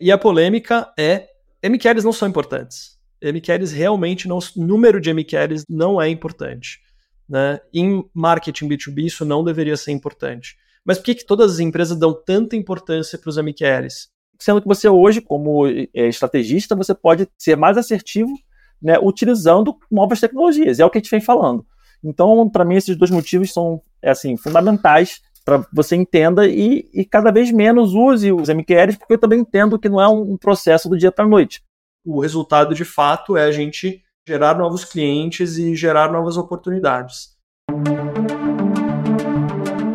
E a polêmica é: MQLs não são importantes. MQLs realmente não. número de MQLs não é importante. Né? Em marketing B2B, isso não deveria ser importante. Mas por que, que todas as empresas dão tanta importância para os MQLs? Sendo que você hoje, como é, estrategista, você pode ser mais assertivo né, utilizando novas tecnologias. É o que a gente vem falando. Então, para mim, esses dois motivos são é, assim, fundamentais para você entenda e, e, cada vez menos use os MQLs, porque eu também entendo que não é um, processo do dia para a noite. O resultado, de fato, é a gente gerar novos clientes e gerar novas oportunidades.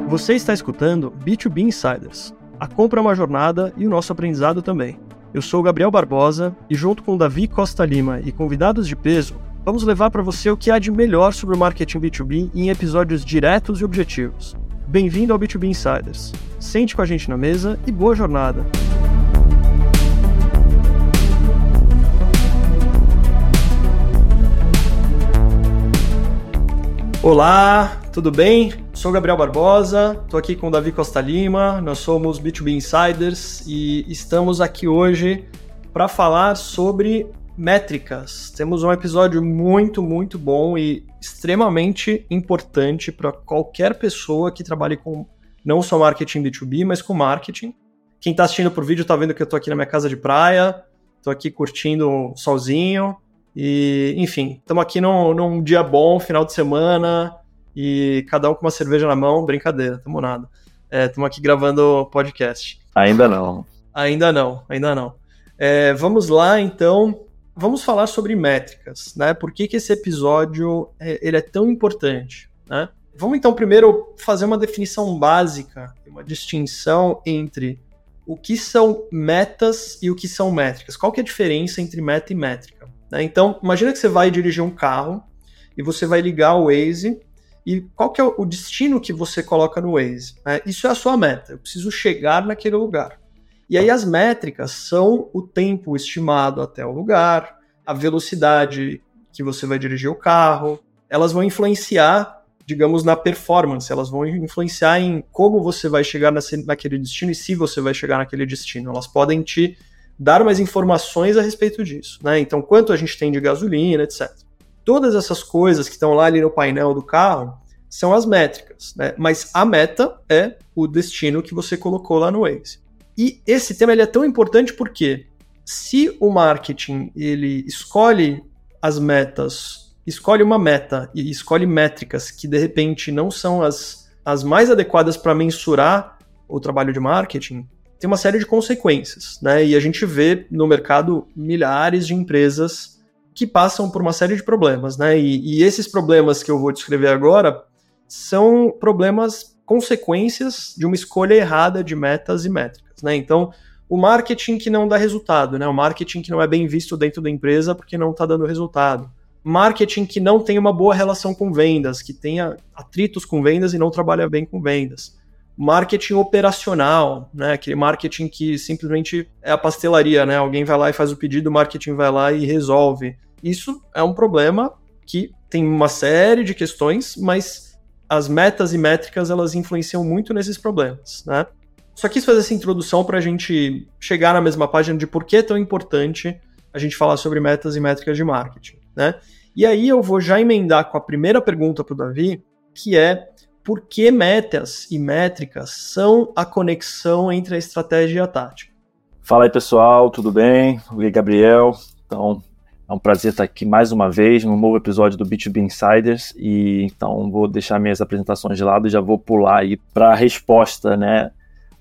Você está escutando B2B Insiders. A compra é uma jornada e o nosso aprendizado também. Eu sou o Gabriel Barbosa e, junto com Davi Costa Lima e convidados de peso, vamos levar para você o que há de melhor sobre o marketing B2B em episódios diretos e objetivos. Bem-vindo ao B2B Insiders. Sente com a gente na mesa e boa jornada. Olá, tudo bem? Sou Gabriel Barbosa, estou aqui com o Davi Costa Lima, nós somos B2B Insiders e estamos aqui hoje para falar sobre métricas. Temos um episódio muito, muito bom e extremamente importante para qualquer pessoa que trabalhe com não só marketing B2B, mas com marketing. Quem está assistindo por vídeo está vendo que eu estou aqui na minha casa de praia, estou aqui curtindo o solzinho e, enfim, estamos aqui num, num, dia bom, final de semana e cada um com uma cerveja na mão, brincadeira, tamo nada. Estamos é, aqui gravando podcast. Ainda não. Ainda não, ainda não. É, vamos lá, então vamos falar sobre métricas, né? Por que, que esse episódio é, ele é tão importante, né? Vamos então primeiro fazer uma definição básica, uma distinção entre o que são metas e o que são métricas. Qual que é a diferença entre meta e métrica? Né? Então, imagina que você vai dirigir um carro e você vai ligar o Waze e qual que é o destino que você coloca no Waze? Né? Isso é a sua meta. Eu preciso chegar naquele lugar. E aí as métricas são o tempo estimado até o lugar, a velocidade que você vai dirigir o carro, elas vão influenciar, digamos, na performance, elas vão influenciar em como você vai chegar naquele destino e se você vai chegar naquele destino. Elas podem te dar mais informações a respeito disso, né? Então, quanto a gente tem de gasolina, etc. Todas essas coisas que estão lá ali no painel do carro são as métricas, né? Mas a meta é o destino que você colocou lá no Waze. E esse tema ele é tão importante porque se o marketing ele escolhe as metas, escolhe uma meta e escolhe métricas que de repente não são as, as mais adequadas para mensurar o trabalho de marketing, tem uma série de consequências, né? E a gente vê no mercado milhares de empresas que passam por uma série de problemas, né? E, e esses problemas que eu vou descrever agora são problemas consequências de uma escolha errada de metas e métricas né? Então, o marketing que não dá resultado, né? O marketing que não é bem visto dentro da empresa porque não está dando resultado. Marketing que não tem uma boa relação com vendas, que tenha atritos com vendas e não trabalha bem com vendas. Marketing operacional, né? Aquele marketing que simplesmente é a pastelaria, né? Alguém vai lá e faz o pedido, o marketing vai lá e resolve. Isso é um problema que tem uma série de questões, mas as metas e métricas elas influenciam muito nesses problemas, né? Só quis fazer essa introdução para a gente chegar na mesma página de por que é tão importante a gente falar sobre metas e métricas de marketing, né? E aí eu vou já emendar com a primeira pergunta para o Davi, que é por que metas e métricas são a conexão entre a estratégia e a tática? Fala aí pessoal, tudo bem? Oi Gabriel. Então, é um prazer estar aqui mais uma vez num novo episódio do B2B Insiders e então vou deixar minhas apresentações de lado e já vou pular aí para a resposta, né?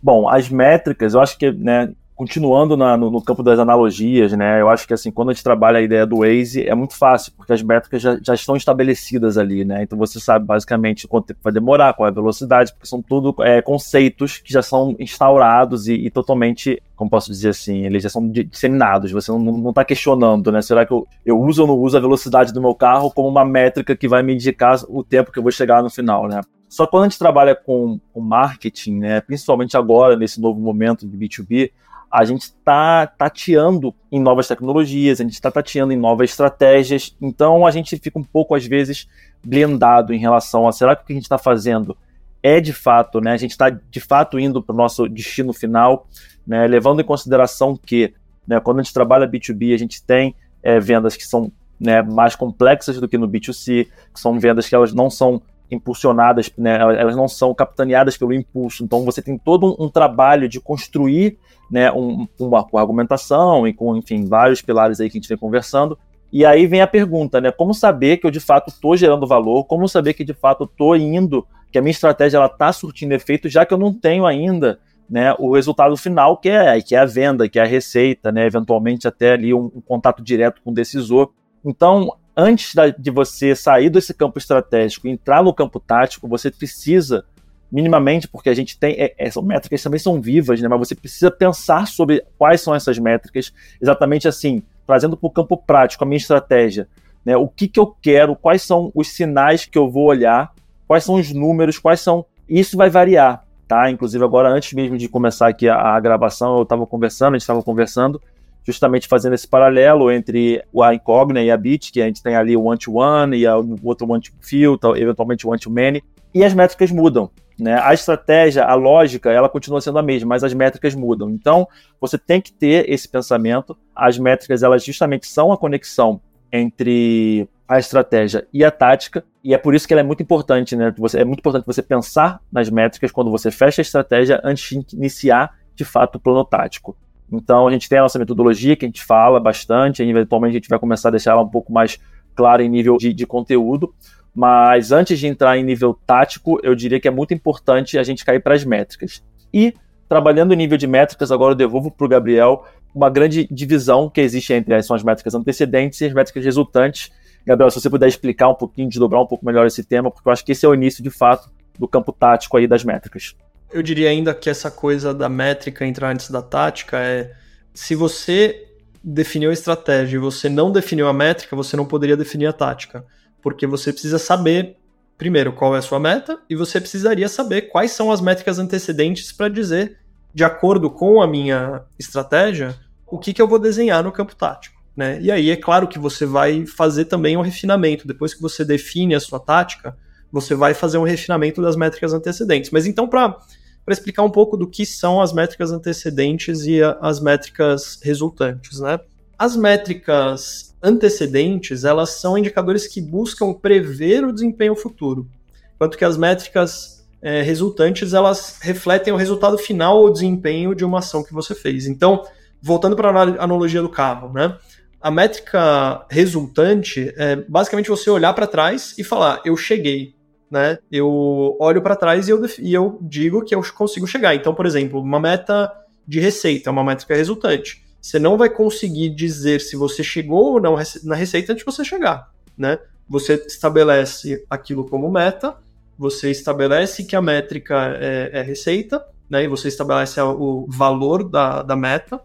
Bom, as métricas, eu acho que, né, continuando na, no, no, campo das analogias, né, eu acho que assim, quando a gente trabalha a ideia do Waze, é muito fácil, porque as métricas já, já estão estabelecidas ali, né, então você sabe basicamente quanto tempo vai demorar, qual é a velocidade, porque são tudo é, conceitos que já são instaurados e, e, totalmente, como posso dizer assim, eles já são disseminados, você não está questionando, né, será que eu, eu uso ou não uso a velocidade do meu carro como uma métrica que vai me indicar o tempo que eu vou chegar no final, né. Só que quando a gente trabalha com, com marketing, né, principalmente agora, nesse novo momento de B2B, a gente está tateando em novas tecnologias, a gente está tateando em novas estratégias, então a gente fica um pouco, às vezes, blindado em relação a será que o que a gente está fazendo é de fato, né? A gente está de fato indo para o nosso destino final. né, levando em consideração que né, quando a gente trabalha B2B, a gente tem é, vendas que são né, mais complexas do que no B2C, que são vendas que elas não são impulsionadas, né, elas não são capitaneadas pelo impulso. Então você tem todo um, um trabalho de construir né, um, uma, uma argumentação e com, enfim, vários pilares aí que a gente vem conversando. E aí vem a pergunta, né? Como saber que eu de fato estou gerando valor? Como saber que de fato estou indo, que a minha estratégia ela está surtindo efeito, já que eu não tenho ainda né, o resultado final, que é, que é a venda, que é a receita, né, eventualmente até ali um, um contato direto com o decisor. Então, antes da, de você sair desse campo estratégico e entrar no campo tático, você precisa, minimamente, porque a gente tem. É, essas métricas também são vivas, né? Mas você precisa pensar sobre quais são essas métricas, exatamente assim, trazendo para o campo prático a minha estratégia. Né? O que, que eu quero, quais são os sinais que eu vou olhar, quais são os números, quais são. Isso vai variar. Tá? Inclusive, agora, antes mesmo de começar aqui a, a gravação, eu estava conversando, a gente estava conversando, justamente fazendo esse paralelo entre a Incogna e a Bit, que a gente tem ali o one-to-one e o outro one-to-few, eventualmente o one-to-many, e as métricas mudam. Né? A estratégia, a lógica, ela continua sendo a mesma, mas as métricas mudam. Então, você tem que ter esse pensamento. As métricas, elas justamente são a conexão entre a estratégia e a tática, e é por isso que ela é muito importante, né? Você, é muito importante você pensar nas métricas quando você fecha a estratégia antes de iniciar, de fato, o plano tático. Então, a gente tem a nossa metodologia que a gente fala bastante, eventualmente a gente vai começar a deixar ela um pouco mais clara em nível de, de conteúdo, mas antes de entrar em nível tático, eu diria que é muito importante a gente cair para as métricas. E, trabalhando em nível de métricas, agora eu devolvo para o Gabriel uma grande divisão que existe entre as, são as métricas antecedentes e as métricas resultantes. Gabriel, se você puder explicar um pouquinho, desdobrar um pouco melhor esse tema, porque eu acho que esse é o início, de fato, do campo tático aí das métricas. Eu diria ainda que essa coisa da métrica entrar antes da tática é se você definiu a estratégia e você não definiu a métrica, você não poderia definir a tática, porque você precisa saber primeiro qual é a sua meta e você precisaria saber quais são as métricas antecedentes para dizer, de acordo com a minha estratégia, o que, que eu vou desenhar no campo tático. Né? E aí é claro que você vai fazer também um refinamento. Depois que você define a sua tática, você vai fazer um refinamento das métricas antecedentes. Mas então, para para explicar um pouco do que são as métricas antecedentes e a, as métricas resultantes, né? As métricas antecedentes, elas são indicadores que buscam prever o desempenho futuro, enquanto que as métricas é, resultantes, elas refletem o resultado final ou desempenho de uma ação que você fez. Então, voltando para a analogia do carro, né? A métrica resultante é basicamente você olhar para trás e falar, eu cheguei, né? Eu olho para trás e eu, e eu digo que eu consigo chegar. Então, por exemplo, uma meta de receita, uma métrica resultante. Você não vai conseguir dizer se você chegou ou não na receita antes de você chegar, né? Você estabelece aquilo como meta, você estabelece que a métrica é, é receita, né? E você estabelece o valor da, da meta,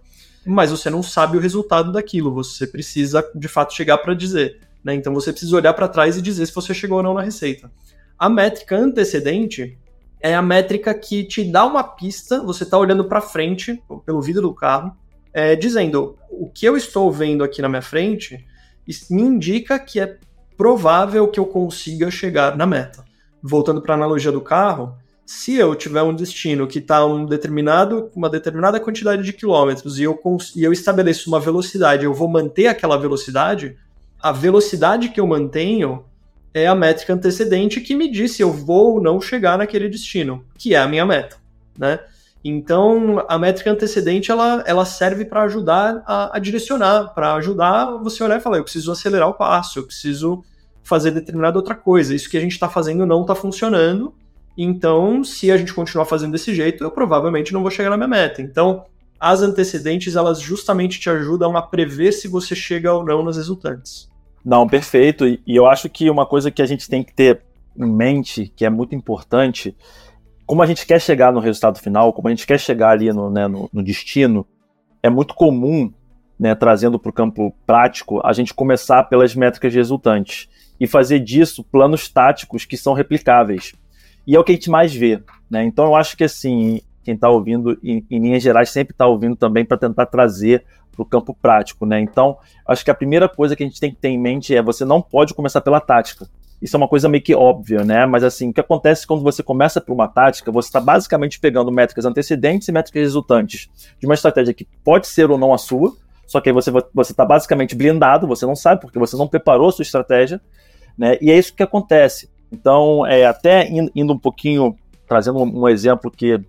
mas você não sabe o resultado daquilo. Você precisa, de fato, chegar para dizer. Né? Então você precisa olhar para trás e dizer se você chegou ou não na receita. A métrica antecedente é a métrica que te dá uma pista, você está olhando para frente, pelo vidro do carro, é, dizendo o que eu estou vendo aqui na minha frente me indica que é provável que eu consiga chegar na meta. Voltando para a analogia do carro, se eu tiver um destino que está um determinado, uma determinada quantidade de quilômetros e eu, e eu estabeleço uma velocidade, eu vou manter aquela velocidade, a velocidade que eu mantenho é a métrica antecedente que me diz se eu vou ou não chegar naquele destino, que é a minha meta, né? Então, a métrica antecedente ela, ela serve para ajudar a, a direcionar, para ajudar você olhar e falar: eu preciso acelerar o passo, eu preciso fazer determinada outra coisa. Isso que a gente está fazendo não está funcionando. Então, se a gente continuar fazendo desse jeito, eu provavelmente não vou chegar na minha meta. Então, as antecedentes elas justamente te ajudam a prever se você chega ou não nas resultantes. Não, perfeito. E, eu acho que uma coisa que a gente tem que ter em mente, que é muito importante, como a gente quer chegar no resultado final, como a gente quer chegar ali no, né, no, no destino, é muito comum, né, trazendo para o campo prático, a gente começar pelas métricas resultantes e fazer disso planos táticos que são replicáveis. E é o que a gente mais vê. Né? Então eu acho que assim, quem está ouvindo, em, em linhas gerais, sempre está ouvindo também para tentar trazer para o campo prático, né? Então, acho que a primeira coisa que a gente tem que ter em mente é você não pode começar pela tática. isso é uma coisa meio que óbvia, né? Mas assim, o que acontece quando você começa por uma tática, você está basicamente pegando métricas antecedentes e métricas resultantes de uma estratégia que pode ser ou não a sua, só que aí você está basicamente blindado, você não sabe porque você não preparou a sua estratégia, né? E é isso que acontece. Então, é, até indo um pouquinho, trazendo um, exemplo que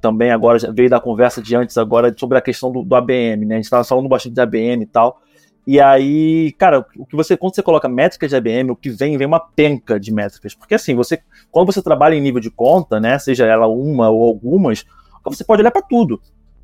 também agora veio da conversa de antes agora sobre a questão do, do ABM, né? A gente estava falando bastante de ABM e tal. E aí, cara, o que você quando você coloca métricas de ABM, o que vem vem uma penca de métricas, porque assim, você quando você trabalha em nível de conta, né, seja ela uma ou algumas, você pode olhar para tudo.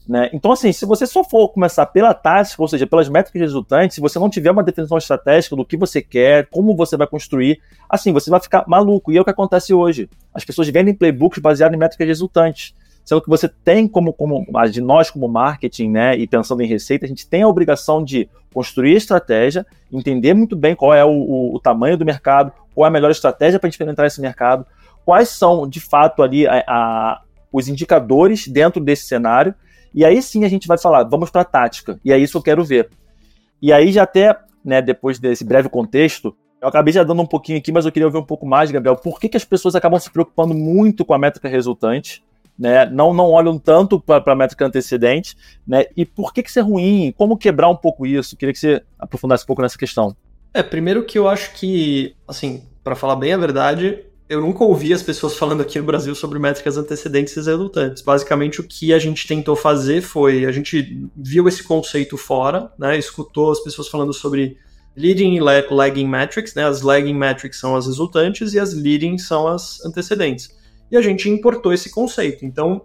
Né? Então, assim, se você só for começar pela tática, ou seja, pelas métricas resultantes, se você não tiver uma definição estratégica do que você quer, como você vai construir, assim, você vai ficar maluco. E é o que acontece hoje. As pessoas vendem playbooks baseados em métricas resultantes. Sendo que você tem como, como de nós como marketing, né, e pensando em receita, a gente tem a obrigação de construir estratégia, entender muito bem qual é o, o, o tamanho do mercado, qual é a melhor estratégia para a gente entrar nesse mercado, quais são, de fato, ali a, a, os indicadores dentro desse cenário, e aí sim a gente vai falar, vamos para a tática. E é isso que eu quero ver. E aí já até, né, depois desse breve contexto, eu acabei já dando um pouquinho aqui, mas eu queria ouvir um pouco mais, Gabriel. Por que, que as pessoas acabam se preocupando muito com a métrica resultante? Né, não, não olham tanto para a métrica antecedente, né, e por que, que isso é ruim? Como quebrar um pouco isso? Queria que você aprofundasse um pouco nessa questão. É, primeiro que eu acho que, assim, para falar bem a verdade, eu nunca ouvi as pessoas falando aqui no Brasil sobre métricas antecedentes e resultantes. Basicamente, o que a gente tentou fazer foi, a gente viu esse conceito fora, né, escutou as pessoas falando sobre leading e lagging metrics, né, as lagging metrics são as resultantes e as leading são as antecedentes. E a gente importou esse conceito. Então,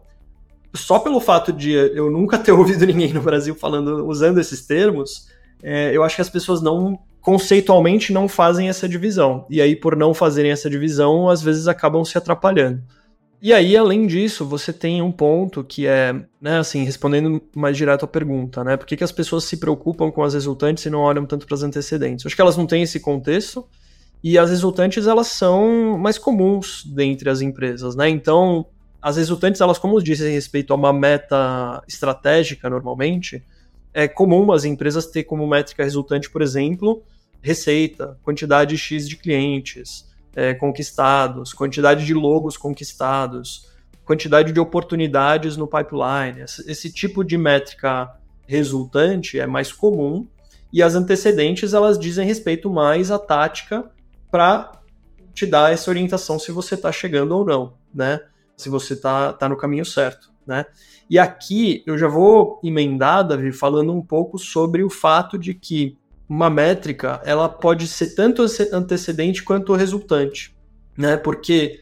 só pelo fato de eu nunca ter ouvido ninguém no Brasil falando, usando esses termos, é, eu acho que as pessoas não conceitualmente não fazem essa divisão. E aí, por não fazerem essa divisão, às vezes acabam se atrapalhando. E aí, além disso, você tem um ponto que é, né, assim, respondendo mais direto à pergunta, né? Por que, que as pessoas se preocupam com as resultantes e não olham tanto para as antecedentes? acho que elas não têm esse contexto e as resultantes, elas são mais comuns dentre as empresas, né? Então, as resultantes, elas, como dizem respeito a uma meta estratégica, normalmente, é comum as empresas ter como métrica resultante, por exemplo, receita, quantidade X de clientes é, conquistados, quantidade de logos conquistados, quantidade de oportunidades no pipeline. Esse, esse tipo de métrica resultante é mais comum e as antecedentes elas dizem respeito mais à tática para te dar essa orientação se você está chegando ou não, né? Se você está tá no caminho certo, né? E aqui eu já vou emendar, Davi, falando um pouco sobre o fato de que uma métrica ela pode ser tanto antecedente quanto resultante, né? Porque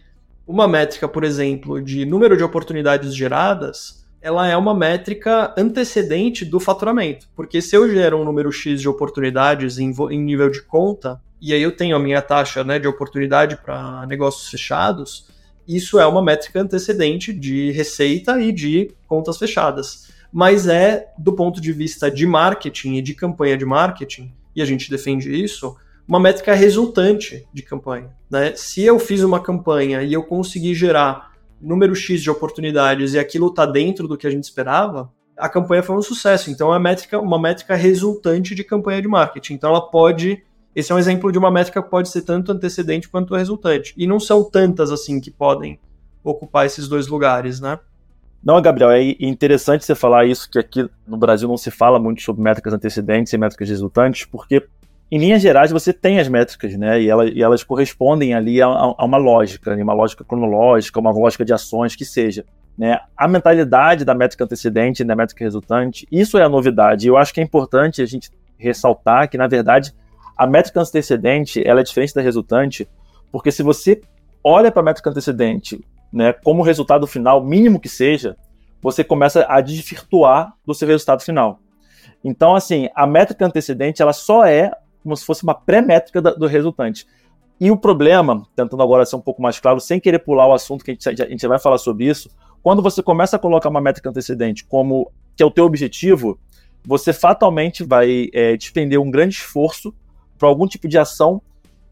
uma métrica, por exemplo, de número de oportunidades geradas, ela é uma métrica antecedente do faturamento. Porque se eu gero um número X de oportunidades em, em nível de conta, e aí eu tenho a minha taxa né, de oportunidade para negócios fechados, isso é uma métrica antecedente de receita e de contas fechadas mas é, do ponto de vista de marketing e de campanha de marketing, e a gente defende isso, uma métrica resultante de campanha. Né? Se eu fiz uma campanha e eu consegui gerar número X de oportunidades e aquilo está dentro do que a gente esperava, a campanha foi um sucesso. Então é uma métrica, uma métrica resultante de campanha de marketing. Então ela pode. Esse é um exemplo de uma métrica que pode ser tanto antecedente quanto resultante. E não são tantas assim que podem ocupar esses dois lugares, né? Não, Gabriel, é interessante você falar isso, que aqui no Brasil não se fala muito sobre métricas antecedentes e métricas resultantes, porque em linhas gerais você tem as métricas, né? E, e elas correspondem ali a, a uma lógica, né? uma lógica cronológica, uma lógica de ações que seja. Né? A mentalidade da métrica antecedente e da métrica resultante, isso é a novidade. Eu acho que é importante a gente ressaltar que, na verdade, a métrica antecedente ela é diferente da resultante, porque se você olha para a métrica antecedente né, como resultado final, mínimo que seja, você começa a desvirtuar do seu resultado final. Então, assim, a métrica antecedente, ela só é como se fosse uma pré-métrica do resultante. E o problema, tentando agora ser um pouco mais claro, sem querer pular o assunto que a gente, a gente vai falar sobre isso, quando você começa a colocar uma métrica antecedente como que é o teu objetivo, você fatalmente vai é, despender um grande esforço para algum tipo de ação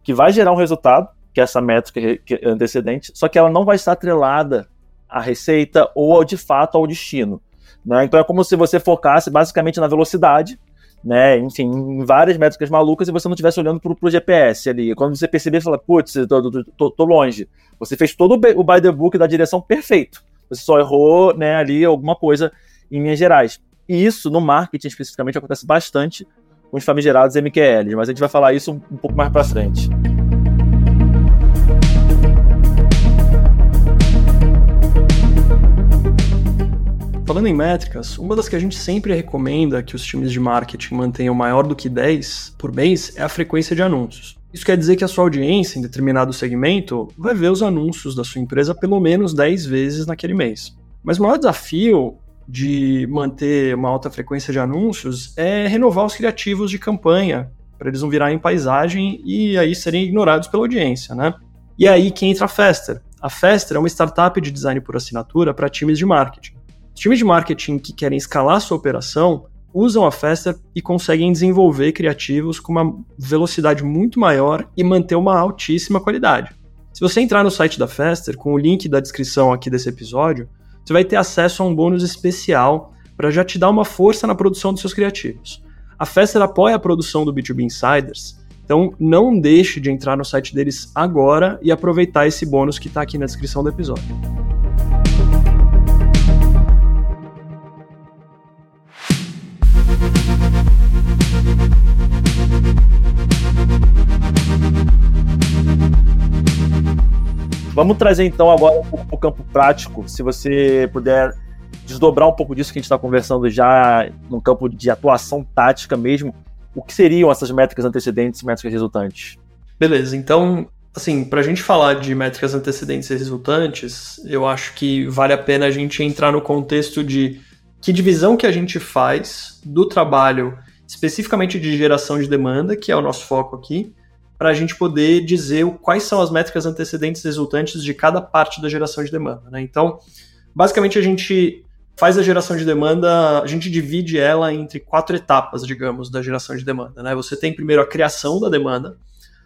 que vai gerar um resultado, que é essa métrica antecedente, só que ela não vai estar atrelada à receita ou de fato ao destino. Né? Então é como se você focasse basicamente na velocidade né? Enfim, em várias métricas malucas e você não estivesse olhando para o GPS ali. Quando você perceber, você fala, putz, tô, tô, tô, tô, longe. Você fez todo o by the book da direção perfeito. Você só errou, né, ali alguma coisa em Minas Gerais. E isso, no marketing especificamente, acontece bastante com os famigerados MQLs, mas a gente vai falar isso um, pouco mais para frente. Falando em métricas, uma das que a gente sempre recomenda que os times de marketing mantenham maior do que 10 por mês é a frequência de anúncios. Isso quer dizer que a sua audiência em determinado segmento vai ver os anúncios da sua empresa pelo menos 10 vezes naquele mês. Mas o maior desafio de manter uma alta frequência de anúncios é renovar os criativos de campanha, para eles não virarem paisagem e aí serem ignorados pela audiência, né? E é aí que entra a Fester. A Fester é uma startup de design por assinatura para times de marketing. Os times de marketing que querem escalar sua operação usam a Fester e conseguem desenvolver criativos com uma velocidade muito maior e manter uma altíssima qualidade. Se você entrar no site da Fester, com o link da descrição aqui desse episódio, você vai ter acesso a um bônus especial para já te dar uma força na produção dos seus criativos. A Fester apoia a produção do B2B Insiders, então não deixe de entrar no site deles agora e aproveitar esse bônus que está aqui na descrição do episódio. Vamos trazer então agora um pouco para o campo prático, se você puder desdobrar um pouco disso que a gente está conversando já no campo de atuação tática mesmo. O que seriam essas métricas antecedentes e métricas resultantes? Beleza, então, assim, para a gente falar de métricas antecedentes e resultantes, eu acho que vale a pena a gente entrar no contexto de que divisão que a gente faz do trabalho especificamente de geração de demanda, que é o nosso foco aqui, para a gente poder dizer quais são as métricas antecedentes resultantes de cada parte da geração de demanda. Né? Então, basicamente, a gente faz a geração de demanda, a gente divide ela entre quatro etapas, digamos, da geração de demanda. Né? Você tem primeiro a criação da demanda,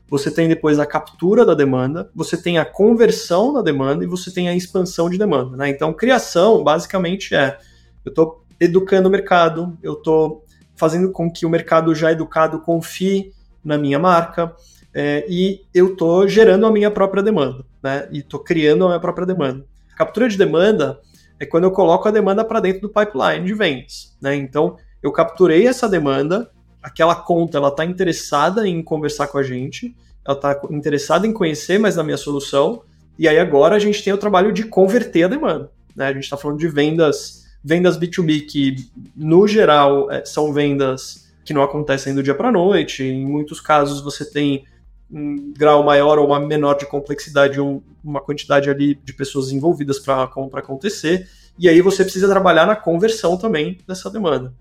você tem depois a captura da demanda, você tem a conversão da demanda e você tem a expansão de demanda. Né? Então, criação, basicamente, é eu estou educando o mercado, eu estou fazendo com que o mercado já educado confie na minha marca, é, e eu estou gerando a minha própria demanda, né? E estou criando a minha própria demanda. Captura de demanda é quando eu coloco a demanda para dentro do pipeline de vendas, né? Então, eu capturei essa demanda, aquela conta ela está interessada em conversar com a gente, ela está interessada em conhecer mais da minha solução, e aí agora a gente tem o trabalho de converter a demanda, né? A gente está falando de vendas, vendas B2B que no geral é, são vendas que não acontecem do dia para noite. Em muitos casos você tem um grau maior ou uma menor de complexidade, um, uma quantidade ali de pessoas envolvidas para acontecer, e aí você precisa trabalhar na conversão também dessa demanda.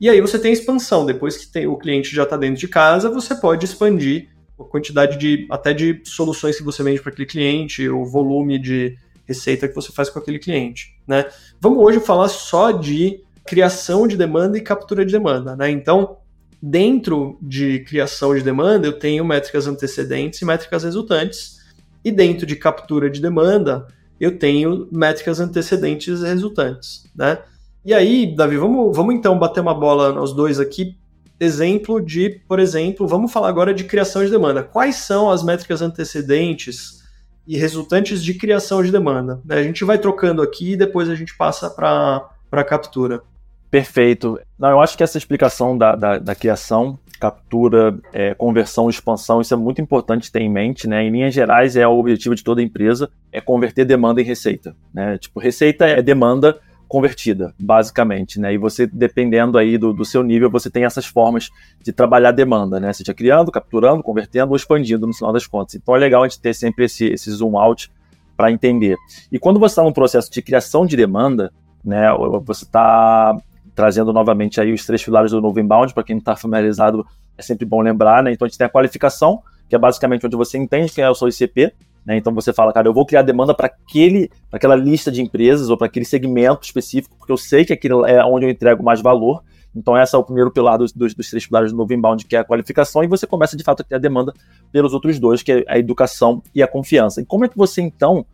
E aí você tem expansão, depois que tem, o cliente já está dentro de casa, você pode expandir a quantidade de até de soluções que você vende para aquele cliente, o volume de receita que você faz com aquele cliente, né? Vamos hoje falar só de criação de demanda e captura de demanda, né? Então, Dentro de criação de demanda, eu tenho métricas antecedentes e métricas resultantes. E dentro de captura de demanda, eu tenho métricas antecedentes e resultantes, né? E aí, Davi, vamos, vamos então bater uma bola nós dois aqui. Exemplo de, por exemplo, vamos falar agora de criação de demanda. Quais são as métricas antecedentes e resultantes de criação de demanda? A gente vai trocando aqui e depois a gente passa para a captura. Perfeito. Não, eu acho que essa explicação da, da, da criação, captura, é, conversão, expansão, isso é muito importante ter em mente, né? Em linhas gerais, é o objetivo de toda empresa, é converter demanda em receita, né? Tipo, receita é demanda convertida, basicamente, né? E você, dependendo aí do, do seu nível, você tem essas formas de trabalhar demanda, né? Seja criando, capturando, convertendo ou expandindo no final das contas. Então é legal a gente ter sempre esse, esse zoom out para entender. E quando você está num processo de criação de demanda, né? Você está trazendo novamente aí os três pilares do novo inbound, para quem não está familiarizado, é sempre bom lembrar, né? Então a gente tem a qualificação, que é basicamente onde você entende quem é o seu ICP, né? Então você fala, cara, eu vou criar demanda para aquele, aquela lista de empresas ou para aquele segmento específico, porque eu sei que aquilo é onde eu entrego mais valor. Então, esse é o primeiro pilar dos, dos, dos, três pilares do novo inbound, que é a qualificação, e você começa de fato a criar demanda pelos outros dois, que é a educação e a confiança. E como é que você, então,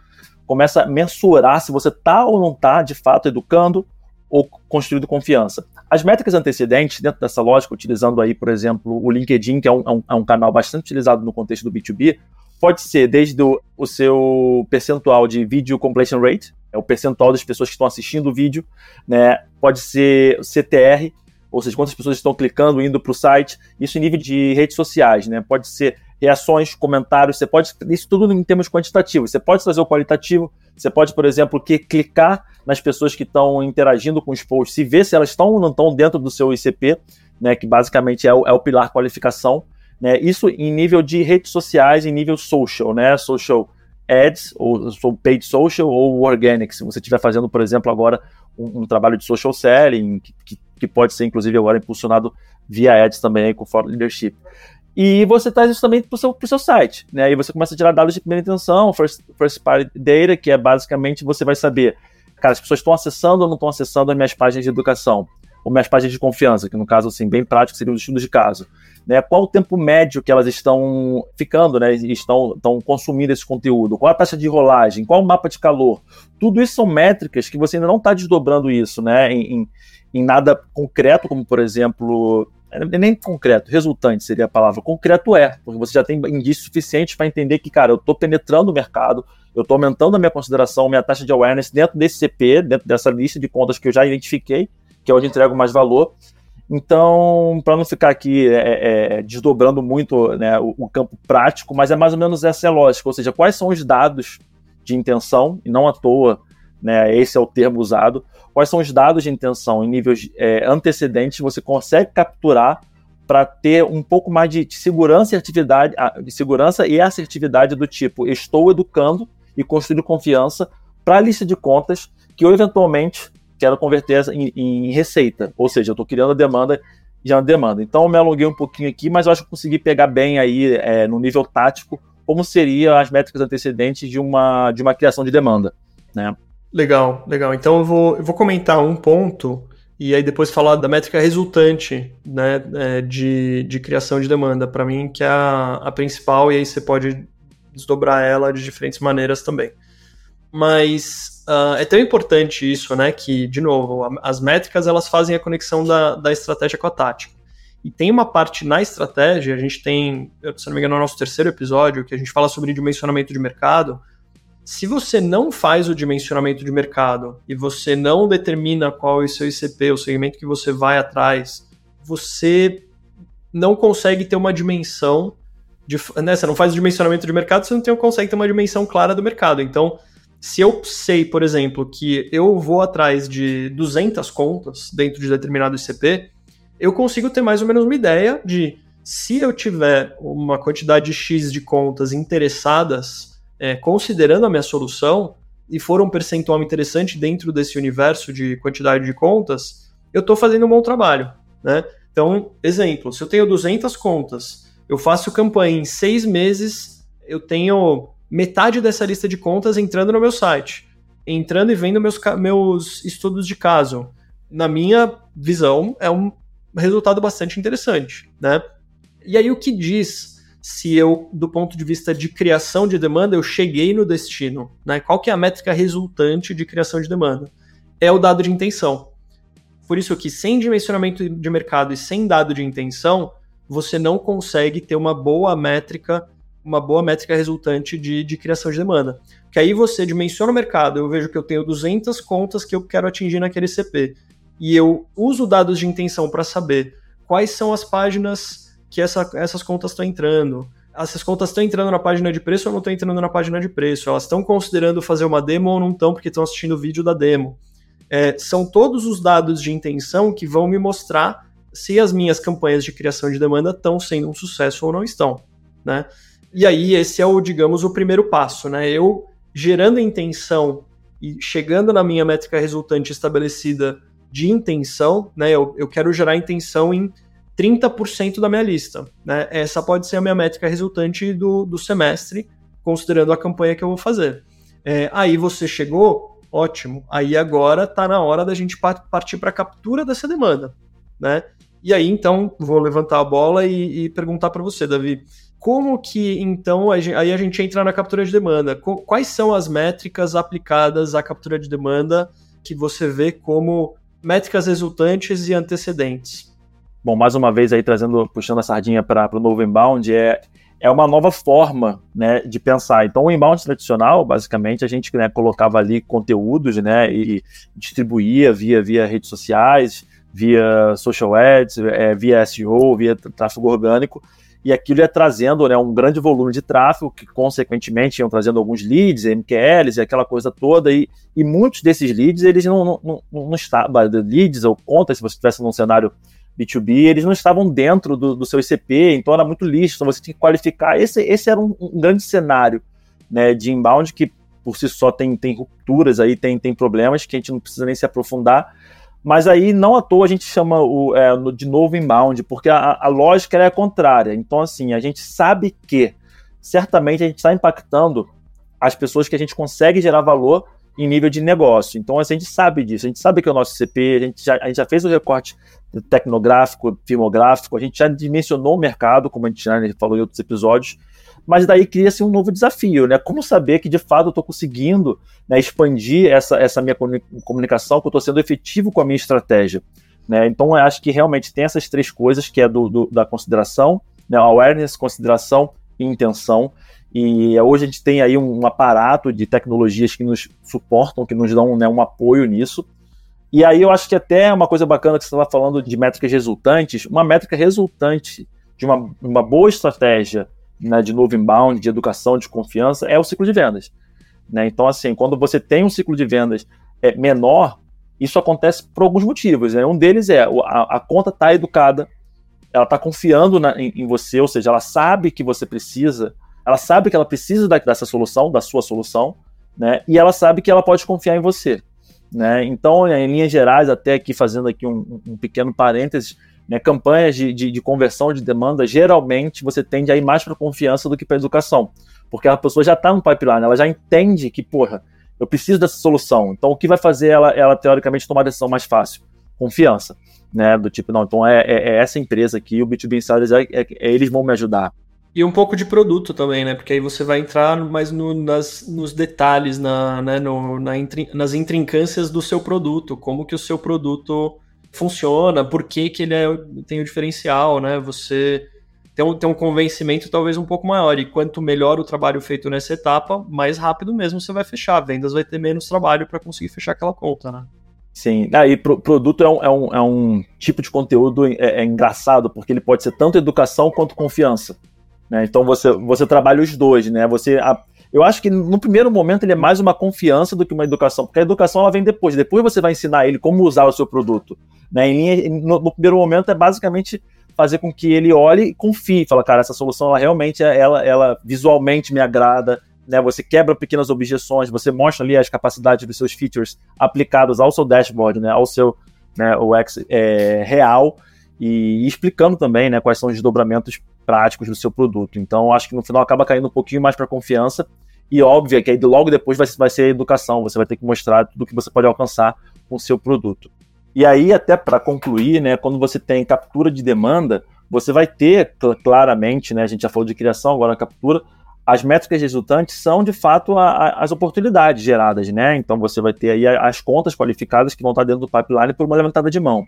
começa a mensurar se você está ou não está, de fato, educando ou construído confiança. As métricas antecedentes, dentro dessa lógica, utilizando aí, por exemplo, o LinkedIn, que é um, é um, é canal bastante utilizado no contexto do B2B, pode ser desde o, o seu percentual de video completion rate, é o percentual das pessoas que estão assistindo o vídeo, né? Pode ser CTR, ou seja, quantas pessoas estão clicando, indo para o site, isso em nível de redes sociais, né? Pode ser reações, comentários, você pode, isso tudo em termos quantitativos, você pode trazer o qualitativo, você pode, por exemplo, que, clicar nas pessoas que estão interagindo com os posts e ver se elas estão ou não estão dentro do seu ICP, né, que basicamente é o, é o pilar qualificação, né, isso em nível de redes sociais, em nível social, né, social ads, ou, ou paid social, ou organic, se você estiver fazendo, por exemplo, agora um, um trabalho de social selling, que, que, que, pode ser, inclusive, agora impulsionado via ads também aí, com Ford Leadership. E você traz isso também para o seu, seu site, né? E você começa a tirar dados de primeira intenção, first, first party data, que é basicamente você vai saber, cara, as pessoas estão acessando ou não estão acessando as minhas páginas de educação, ou minhas páginas de confiança, que no caso, assim, bem prático, seriam os estudos de caso. Né? Qual o tempo médio que elas estão ficando, né? Estão, estão consumindo esse conteúdo? Qual a taxa de rolagem? Qual o mapa de calor? Tudo isso são métricas que você ainda não está desdobrando isso, né? Em, em, em nada concreto, como por exemplo é nem concreto, resultante seria a palavra. Concreto é, porque você já tem indícios suficientes para entender que, cara, eu estou penetrando o mercado, eu estou aumentando a minha consideração, minha taxa de awareness dentro desse CP, dentro dessa lista de contas que eu já identifiquei, que é onde entrego mais valor. Então, para não ficar aqui é, é, desdobrando muito né, o, o, campo prático, mas é mais ou menos essa a lógica, ou seja, quais são os dados de intenção, e não à toa, né, esse é o termo usado, quais são os dados de intenção em níveis é, antecedentes você consegue capturar para ter um pouco mais de, segurança e atividade, de segurança e assertividade do tipo estou educando e construindo confiança para a lista de contas que eu eventualmente quero converter em, em receita, ou seja, eu estou criando a demanda já demanda. Então eu me alonguei um pouquinho aqui, mas eu acho que consegui pegar bem aí é, no nível tático como seriam as métricas antecedentes de uma, de uma criação de demanda, né? Legal, legal. Então eu vou, eu vou comentar um ponto e aí depois falar da métrica resultante né, é, de, de criação de demanda, para mim, que é a, a principal, e aí você pode desdobrar ela de diferentes maneiras também. Mas uh, é tão importante isso, né, que, de novo, as métricas elas fazem a conexão da, da estratégia com a tática. E tem uma parte na estratégia, a gente tem, se não me engano, no nosso terceiro episódio, que a gente fala sobre dimensionamento de mercado, se você não faz o dimensionamento de mercado e você não determina qual é o seu ICP, o segmento que você vai atrás, você não consegue ter uma dimensão de, né, você não faz o dimensionamento de mercado, você não tem, consegue ter uma dimensão clara do mercado. Então, se eu sei, por exemplo, que eu vou atrás de 200 contas dentro de determinado ICP, eu consigo ter mais ou menos uma ideia de se eu tiver uma quantidade X de contas interessadas é, considerando a minha solução e for um percentual interessante dentro desse universo de quantidade de contas, eu estou fazendo um bom trabalho, né? Então, exemplo, se eu tenho 200 contas, eu faço campanha em seis meses, eu tenho metade dessa lista de contas entrando no meu site, entrando e vendo meus, meus estudos de caso. Na minha visão, é um resultado bastante interessante, né? E aí o que diz se eu, do ponto de vista de criação de demanda, eu cheguei no destino. Né? Qual que é a métrica resultante de criação de demanda? É o dado de intenção. Por isso que sem dimensionamento de mercado e sem dado de intenção, você não consegue ter uma boa métrica, uma boa métrica resultante de, de criação de demanda. Que aí você dimensiona o mercado, eu vejo que eu tenho 200 contas que eu quero atingir naquele CP. E eu uso dados de intenção para saber quais são as páginas que essa, essas contas estão entrando. Essas contas estão entrando na página de preço ou não estão entrando na página de preço? Elas estão considerando fazer uma demo ou não estão porque estão assistindo o vídeo da demo? É, são todos os dados de intenção que vão me mostrar se as minhas campanhas de criação de demanda estão sendo um sucesso ou não estão, né? E aí esse é o, digamos, o primeiro passo, né? Eu gerando intenção e chegando na minha métrica resultante estabelecida de intenção, né? Eu, eu quero gerar intenção em 30% da minha lista. Né? Essa pode ser a minha métrica resultante do, do semestre, considerando a campanha que eu vou fazer. É, aí você chegou, ótimo. Aí agora está na hora da gente partir para a captura dessa demanda. Né? E aí, então, vou levantar a bola e, e perguntar para você, Davi. Como que, então, a gente, aí a gente entra na captura de demanda? Quais são as métricas aplicadas à captura de demanda que você vê como métricas resultantes e antecedentes. Bom, mais uma vez aí trazendo, puxando a sardinha para o novo inbound, é, é uma nova forma né, de pensar. Então, o inbound tradicional, basicamente, a gente né, colocava ali conteúdos né, e distribuía via, via redes sociais, via social ads, é, via SEO, via tráfego orgânico, e aquilo ia trazendo né, um grande volume de tráfego, que consequentemente iam trazendo alguns leads, MQLs e aquela coisa toda, e, e muitos desses leads, eles não, não, não, não estavam, leads ou contas, se você estivesse num cenário B2B, eles não estavam dentro do, do seu ICP, então era muito lixo, então você tinha que qualificar. Esse, esse era um, um, grande cenário né, de inbound que por si só tem, tem rupturas aí, tem, tem problemas que a gente não precisa nem se aprofundar, mas aí, não à toa, a gente chama o, é, de novo inbound, porque a, a lógica é contrária. Então, assim, a gente sabe que certamente a gente está impactando as pessoas que a gente consegue gerar valor em nível de negócio. Então, assim, a gente sabe disso, a gente sabe que é o nosso CP, a gente já, a gente já fez o recorte tecnográfico, filmográfico, a gente já dimensionou o mercado, como a gente já falou em outros episódios, mas daí cria-se um novo desafio, né? Como saber que de fato eu estou conseguindo né, expandir essa, essa minha comunicação, que eu estou sendo efetivo com a minha estratégia. Né? Então eu acho que realmente tem essas três coisas, que é do, do da consideração, né, awareness, consideração e intenção. E hoje a gente tem aí um, aparato de tecnologias que nos suportam, que nos dão né, um apoio nisso. E aí eu acho que até uma coisa bacana que você estava falando de métricas resultantes, uma métrica resultante de uma, uma boa estratégia né, de novo inbound, de educação, de confiança, é o ciclo de vendas. Né? Então, assim, quando você tem um ciclo de vendas é, menor, isso acontece por alguns motivos. Né? Um deles é a, a conta está educada, ela está confiando na, em, em, você, ou seja, ela sabe que você precisa, ela sabe que ela precisa da, dessa solução, da sua solução, né? e ela sabe que ela pode confiar em você. Né? Então, em linhas gerais, até aqui fazendo aqui um, um pequeno parênteses, né, campanhas de, de, de, conversão de demanda, geralmente você tende a ir mais para confiança do que para educação. Porque a pessoa já está no pipeline, ela já entende que, porra, eu preciso dessa solução. Então, o que vai fazer ela, ela teoricamente, tomar a decisão mais fácil? Confiança. Né, do tipo, não, então é, é, é essa empresa aqui, o B2B Insiders, é, é, é, eles vão me ajudar. E um pouco de produto também, né? Porque aí você vai entrar mais no, nas, nos detalhes, na, né, no, na, nas intrincâncias do seu produto, como que o seu produto funciona, por que, que ele é, tem o diferencial, né? Você tem um, tem um convencimento talvez um pouco maior. E quanto melhor o trabalho feito nessa etapa, mais rápido mesmo você vai fechar. vendas vai ter menos trabalho para conseguir fechar aquela conta, né? Sim, ah, e pro, produto é um, é, um, é um tipo de conteúdo é, é, engraçado, porque ele pode ser tanto educação quanto confiança. Né? Então você, você trabalha os dois, né? Você, a, eu acho que no primeiro momento ele é mais uma confiança do que uma educação, porque a educação ela vem depois. Depois você vai ensinar ele como usar o seu produto. Né? Em, no, no, primeiro momento é basicamente fazer com que ele olhe e confie, fala, cara, essa solução ela realmente é, ela, ela visualmente me agrada, né? Você quebra pequenas objeções, você mostra ali as capacidades dos seus features aplicados ao seu dashboard, né? Ao seu né, UX é, real e, explicando também, né? Quais são os desdobramentos práticos do seu produto. Então, acho que no final acaba caindo um pouquinho mais para confiança e óbvio que aí logo depois vai, vai ser a educação, você vai ter que mostrar tudo que você pode alcançar com o seu produto. E aí, até para concluir, né, quando você tem captura de demanda, você vai ter claramente, né, a gente já falou de criação, agora a captura, as métricas resultantes são de fato a, a, as oportunidades geradas, né? Então você vai ter aí as contas qualificadas que vão estar dentro do pipeline por uma levantada de mão.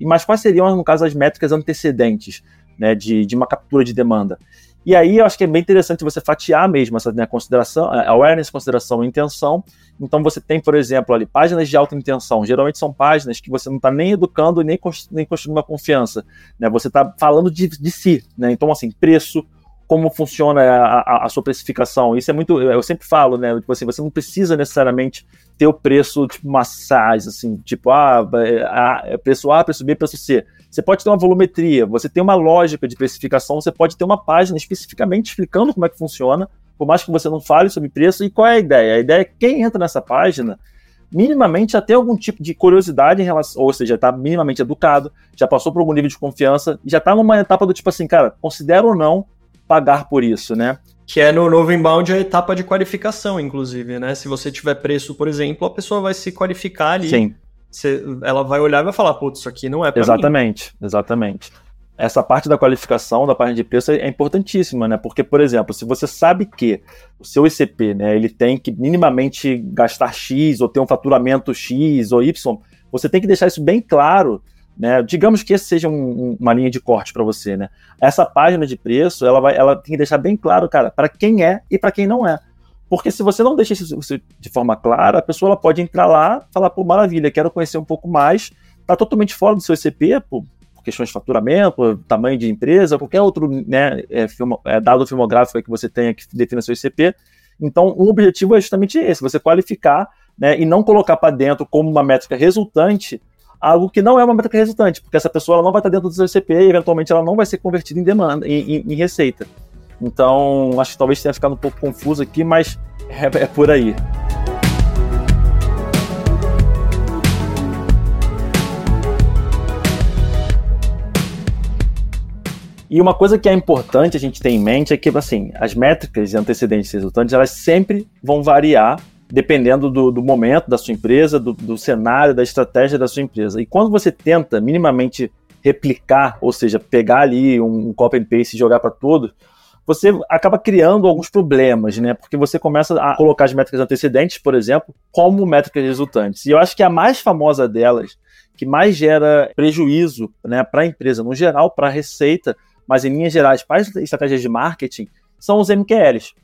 Mas quais seriam, no caso, as métricas antecedentes né, de, de uma captura de demanda? E aí eu acho que é bem interessante você fatiar mesmo essa né, consideração, awareness, consideração e intenção. Então você tem, por exemplo, ali, páginas de alta intenção. Geralmente são páginas que você não está nem educando nem, nem construindo uma confiança. Né? Você está falando de, de si. Né? Então, assim, preço, como funciona a, a, a, sua precificação. Isso é muito. Eu sempre falo, né? Tipo assim, você não precisa necessariamente ter o preço tipo massagem, assim, tipo, ah, a, preço A, preço B, preço C. Você pode ter uma volumetria, você tem uma lógica de precificação, você pode ter uma página especificamente explicando como é que funciona, por mais que você não fale sobre preço. E qual é a ideia? A ideia é que quem entra nessa página minimamente já tem algum tipo de curiosidade em relação, ou seja, está minimamente educado, já passou por algum nível de confiança, já está numa etapa do tipo assim, cara, considera ou não pagar por isso, né? Que é no novo inbound a etapa de qualificação, inclusive, né? Se você tiver preço, por exemplo, a pessoa vai se qualificar ali. Sim. Você, ela vai olhar e vai falar, putz, isso aqui não é para Exatamente, mim. exatamente. Essa parte da qualificação, da página de preço é importantíssima, né? Porque, por exemplo, se você sabe que o seu ICP, né, ele tem que minimamente gastar X ou ter um faturamento X ou Y, você tem que deixar isso bem claro né? Digamos que esse seja um, uma linha de corte para você, né? Essa página de preço, ela, vai, ela tem que deixar bem claro, cara, para quem é e para quem não é. Porque se você não deixa isso de forma clara, a pessoa ela pode entrar lá falar, pô, maravilha, quero conhecer um pouco mais, tá totalmente fora do seu ICP, por, questões de faturamento, tamanho de empresa, qualquer outro né, é, filmo, é, dado filmográfico que você tenha que defina seu ICP. Então, o objetivo é justamente esse, você qualificar né, e não colocar para dentro como uma métrica resultante algo que não é uma métrica resultante, porque essa pessoa não vai estar dentro do seu CP e eventualmente ela não vai ser convertida em demanda, em, em, em receita. Então, acho que talvez tenha ficado um pouco confuso aqui, mas é, é por aí. E uma coisa que é importante a gente ter em mente é que, assim, as métricas e antecedentes resultantes, elas sempre vão variar dependendo do, do, momento da sua empresa, do, do, cenário, da estratégia da sua empresa. E quando você tenta minimamente replicar, ou seja, pegar ali um, copy and paste e jogar para todo, você acaba criando alguns problemas, né? Porque você começa a colocar as métricas antecedentes, por exemplo, como métricas resultantes. E eu acho que a mais famosa delas, que mais gera prejuízo né, para a empresa no geral, para a receita, mas em linhas gerais para as estratégias de marketing, são os MQLs.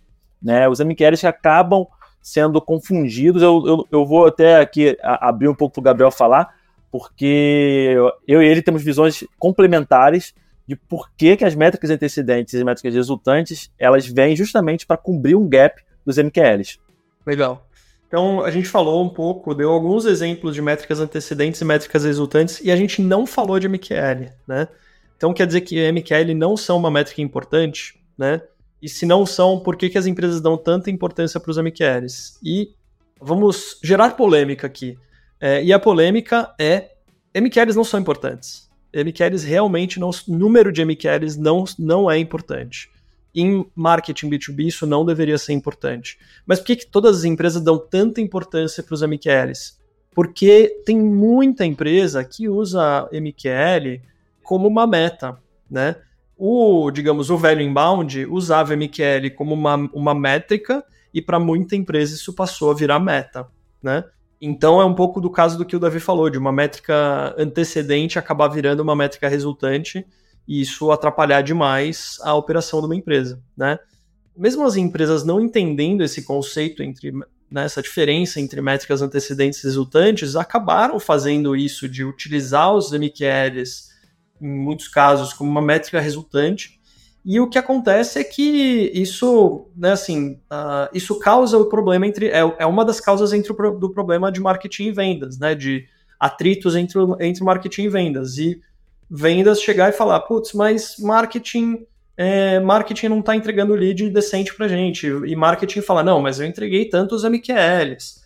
Né? Os MQLs que acabam sendo confundidos. Eu, eu, eu vou até aqui abrir um pouco para o Gabriel falar, porque eu e ele temos visões complementares de por que, que as métricas antecedentes e as métricas resultantes elas vêm justamente para cobrir um gap dos MQLs. Legal. Então, a gente falou um pouco, deu alguns exemplos de métricas antecedentes e métricas resultantes, e a gente não falou de MQL, né? Então, quer dizer que MQL não são uma métrica importante, né? E se não são, por que, que as empresas dão tanta importância para os MQLs? E vamos gerar polêmica aqui. É, e a polêmica é: MQLs não são importantes. MQLs realmente não. número de MQLs não, não é importante. Em marketing B2B, isso não deveria ser importante. Mas por que, que todas as empresas dão tanta importância para os MQLs? Porque tem muita empresa que usa MQL como uma meta, né? o, digamos, o velho inbound usava MQL como uma, uma métrica e para muita empresa isso passou a virar meta, né? Então é um pouco do caso do que o Davi falou, de uma métrica antecedente acabar virando uma métrica resultante e isso atrapalhar demais a operação de uma empresa, né? Mesmo as empresas não entendendo esse conceito entre né, essa diferença entre métricas antecedentes e resultantes, acabaram fazendo isso de utilizar os MQLs em muitos casos, como uma métrica resultante. E o que acontece é que isso, né, assim, uh, isso causa o problema entre. É, é uma das causas entre o, do problema de marketing e vendas, né? De atritos entre, entre marketing e vendas. E vendas chegar e falar, putz, mas marketing. É, marketing não está entregando lead decente para gente. E marketing fala, não, mas eu entreguei tantos MQLs.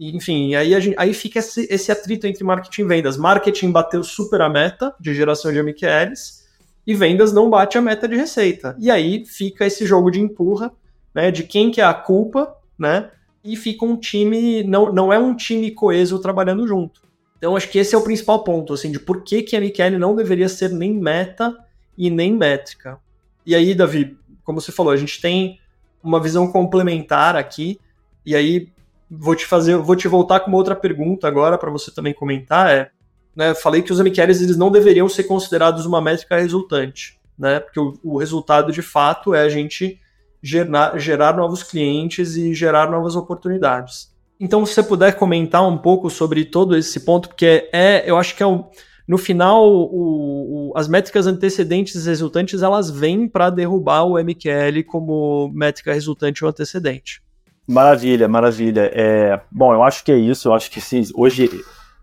Enfim, aí, gente, aí fica esse, esse, atrito entre marketing e vendas. Marketing bateu super a meta de geração de MQLs e vendas não bate a meta de receita. E aí fica esse jogo de empurra, né, de quem que é a culpa, né, e fica um time, não, não é um time coeso trabalhando junto. Então acho que esse é o principal ponto, assim, de por que, que a MQL não deveria ser nem meta e nem métrica. E aí, Davi, como você falou, a gente tem uma visão complementar aqui, e aí vou te fazer, vou te voltar com uma outra pergunta agora para você também comentar. É, né, falei que os MQLs eles não deveriam ser considerados uma métrica resultante, né? Porque o, o resultado de fato é a gente gerar, gerar novos clientes e gerar novas oportunidades. Então, se você puder comentar um pouco sobre todo esse ponto, porque é, eu acho que é o, no final o, o, as métricas antecedentes resultantes elas vêm para derrubar o MQL como métrica resultante ou antecedente. Maravilha, maravilha. É, bom, eu acho que é isso. Eu acho que sim, hoje,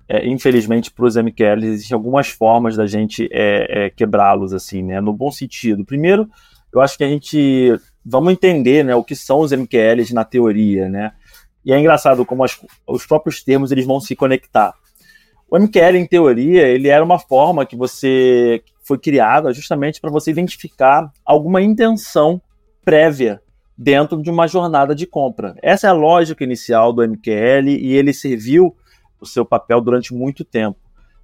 é, infelizmente, para os MQLs, existem algumas formas da gente é, é, quebrá-los, assim, né? No bom sentido. Primeiro, eu acho que a gente vamos entender né, o que são os MQLs na teoria, né? E é engraçado como as, os próprios termos eles vão se conectar. O MQL, em teoria, ele era uma forma que você foi criada justamente para você identificar alguma intenção prévia dentro de uma jornada de compra. Essa é a lógica inicial do MQL e ele serviu o seu papel durante muito tempo.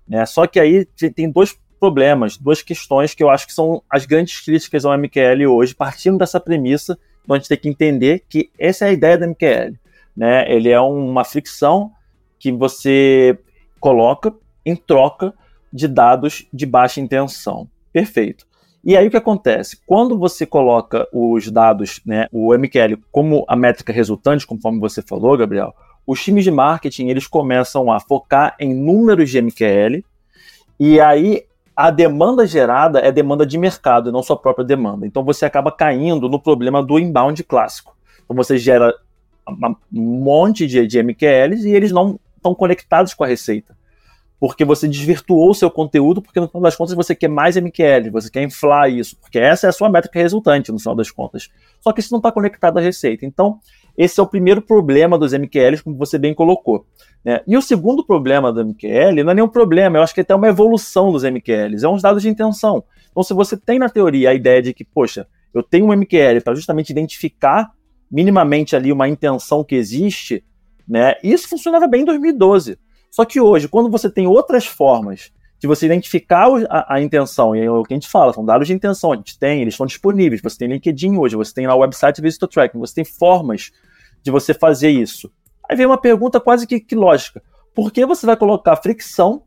Né? Só que aí tem dois problemas, duas questões que eu acho que são as grandes críticas ao MQL hoje, partindo dessa premissa, então a gente tem que entender que essa é a ideia do MQL. Né? Ele é uma fricção que você coloca em troca de dados de baixa intenção. Perfeito. E aí o que acontece? Quando você coloca os dados, né, o MQL, como a métrica resultante, conforme você falou, Gabriel, os times de marketing eles começam a focar em números de MQL e aí a demanda gerada é demanda de mercado, não sua própria demanda. Então você acaba caindo no problema do inbound clássico. Então você gera um monte de, de MQLs e eles não estão conectados com a receita. Porque você desvirtuou o seu conteúdo, porque no final das contas você quer mais MQL, você quer inflar isso, porque essa é a sua métrica resultante no final das contas. Só que isso não está conectado à receita. Então, esse é o primeiro problema dos MQLs, como você bem colocou. Né? E o segundo problema do MQL não é nenhum problema, eu acho que é até uma evolução dos MQLs, é uns dados de intenção. Então, se você tem na teoria a ideia de que, poxa, eu tenho um MQL para justamente identificar minimamente ali uma intenção que existe, né? Isso funcionava bem em 2012. Só que hoje, quando você tem outras formas de você identificar a, a, intenção, e é o que a gente fala, são dados de intenção, a gente tem, eles estão disponíveis, você tem LinkedIn hoje, você tem lá o website Visitor Tracking, você tem formas de você fazer isso. Aí vem uma pergunta quase que, que lógica. Por que você vai colocar fricção